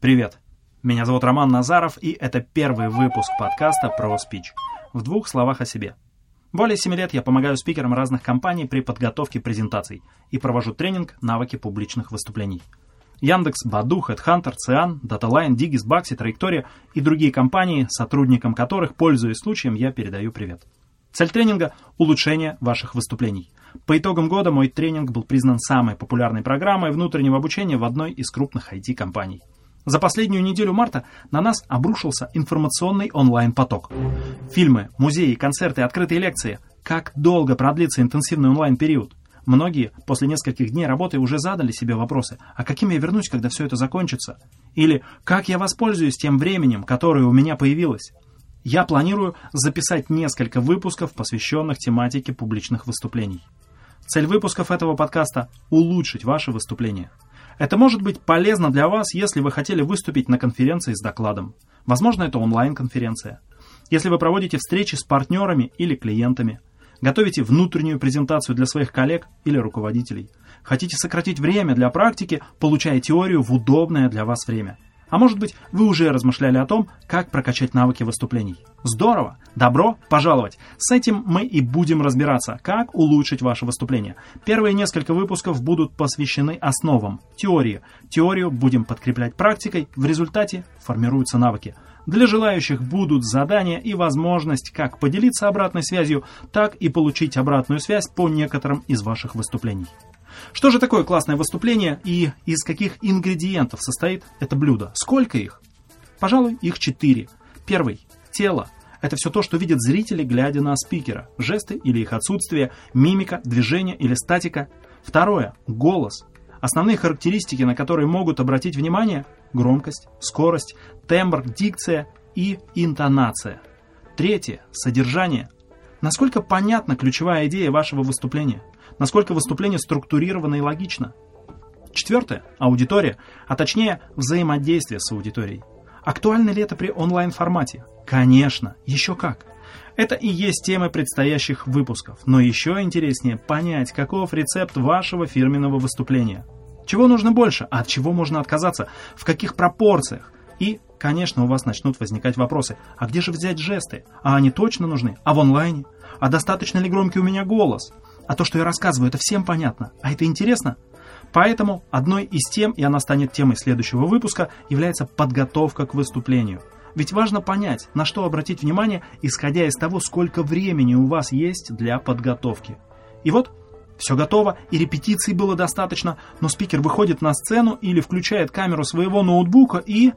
Привет! Меня зовут Роман Назаров, и это первый выпуск подкаста про спич. В двух словах о себе. Более 7 лет я помогаю спикерам разных компаний при подготовке презентаций и провожу тренинг «Навыки публичных выступлений». Яндекс, Баду, HeadHunter, Циан, DataLine, Digis, Baxi, Траектория и другие компании, сотрудникам которых, пользуясь случаем, я передаю привет. Цель тренинга – улучшение ваших выступлений. По итогам года мой тренинг был признан самой популярной программой внутреннего обучения в одной из крупных IT-компаний – за последнюю неделю марта на нас обрушился информационный онлайн-поток. Фильмы, музеи, концерты, открытые лекции. Как долго продлится интенсивный онлайн-период? Многие после нескольких дней работы уже задали себе вопросы, а каким я вернусь, когда все это закончится? Или как я воспользуюсь тем временем, которое у меня появилось? Я планирую записать несколько выпусков, посвященных тематике публичных выступлений. Цель выпусков этого подкаста – улучшить ваше выступление – это может быть полезно для вас, если вы хотели выступить на конференции с докладом. Возможно, это онлайн-конференция. Если вы проводите встречи с партнерами или клиентами, готовите внутреннюю презентацию для своих коллег или руководителей, хотите сократить время для практики, получая теорию в удобное для вас время – а может быть, вы уже размышляли о том, как прокачать навыки выступлений. Здорово! Добро пожаловать! С этим мы и будем разбираться, как улучшить ваше выступление. Первые несколько выпусков будут посвящены основам, теории. Теорию будем подкреплять практикой, в результате формируются навыки. Для желающих будут задания и возможность как поделиться обратной связью, так и получить обратную связь по некоторым из ваших выступлений. Что же такое классное выступление и из каких ингредиентов состоит это блюдо? Сколько их? Пожалуй, их четыре. Первый – тело. Это все то, что видят зрители, глядя на спикера. Жесты или их отсутствие, мимика, движение или статика. Второе – голос. Основные характеристики, на которые могут обратить внимание – громкость, скорость, тембр, дикция и интонация. Третье – содержание. Насколько понятна ключевая идея вашего выступления? насколько выступление структурировано и логично. Четвертое – аудитория, а точнее взаимодействие с аудиторией. Актуально ли это при онлайн-формате? Конечно, еще как. Это и есть темы предстоящих выпусков, но еще интереснее понять, каков рецепт вашего фирменного выступления. Чего нужно больше, от чего можно отказаться, в каких пропорциях. И, конечно, у вас начнут возникать вопросы, а где же взять жесты? А они точно нужны? А в онлайне? А достаточно ли громкий у меня голос? А то, что я рассказываю, это всем понятно. А это интересно? Поэтому одной из тем, и она станет темой следующего выпуска, является подготовка к выступлению. Ведь важно понять, на что обратить внимание, исходя из того, сколько времени у вас есть для подготовки. И вот все готово, и репетиций было достаточно, но спикер выходит на сцену или включает камеру своего ноутбука и...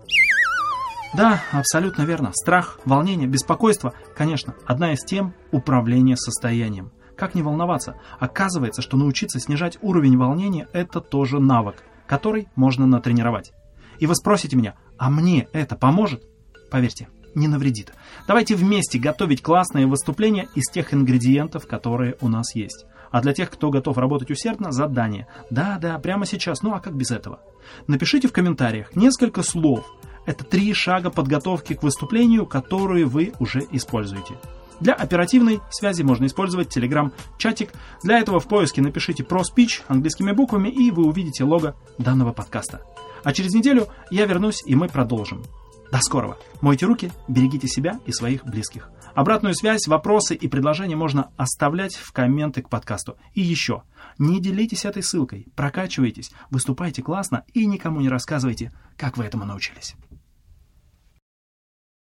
Да, абсолютно верно. Страх, волнение, беспокойство, конечно, одна из тем управления состоянием. Как не волноваться? Оказывается, что научиться снижать уровень волнения – это тоже навык, который можно натренировать. И вы спросите меня, а мне это поможет? Поверьте, не навредит. Давайте вместе готовить классные выступления из тех ингредиентов, которые у нас есть. А для тех, кто готов работать усердно, задание. Да-да, прямо сейчас, ну а как без этого? Напишите в комментариях несколько слов. Это три шага подготовки к выступлению, которые вы уже используете. Для оперативной связи можно использовать Telegram-чатик. Для этого в поиске напишите про speech английскими буквами, и вы увидите лого данного подкаста. А через неделю я вернусь, и мы продолжим. До скорого. Мойте руки, берегите себя и своих близких. Обратную связь, вопросы и предложения можно оставлять в комменты к подкасту. И еще, не делитесь этой ссылкой, прокачивайтесь, выступайте классно и никому не рассказывайте, как вы этому научились.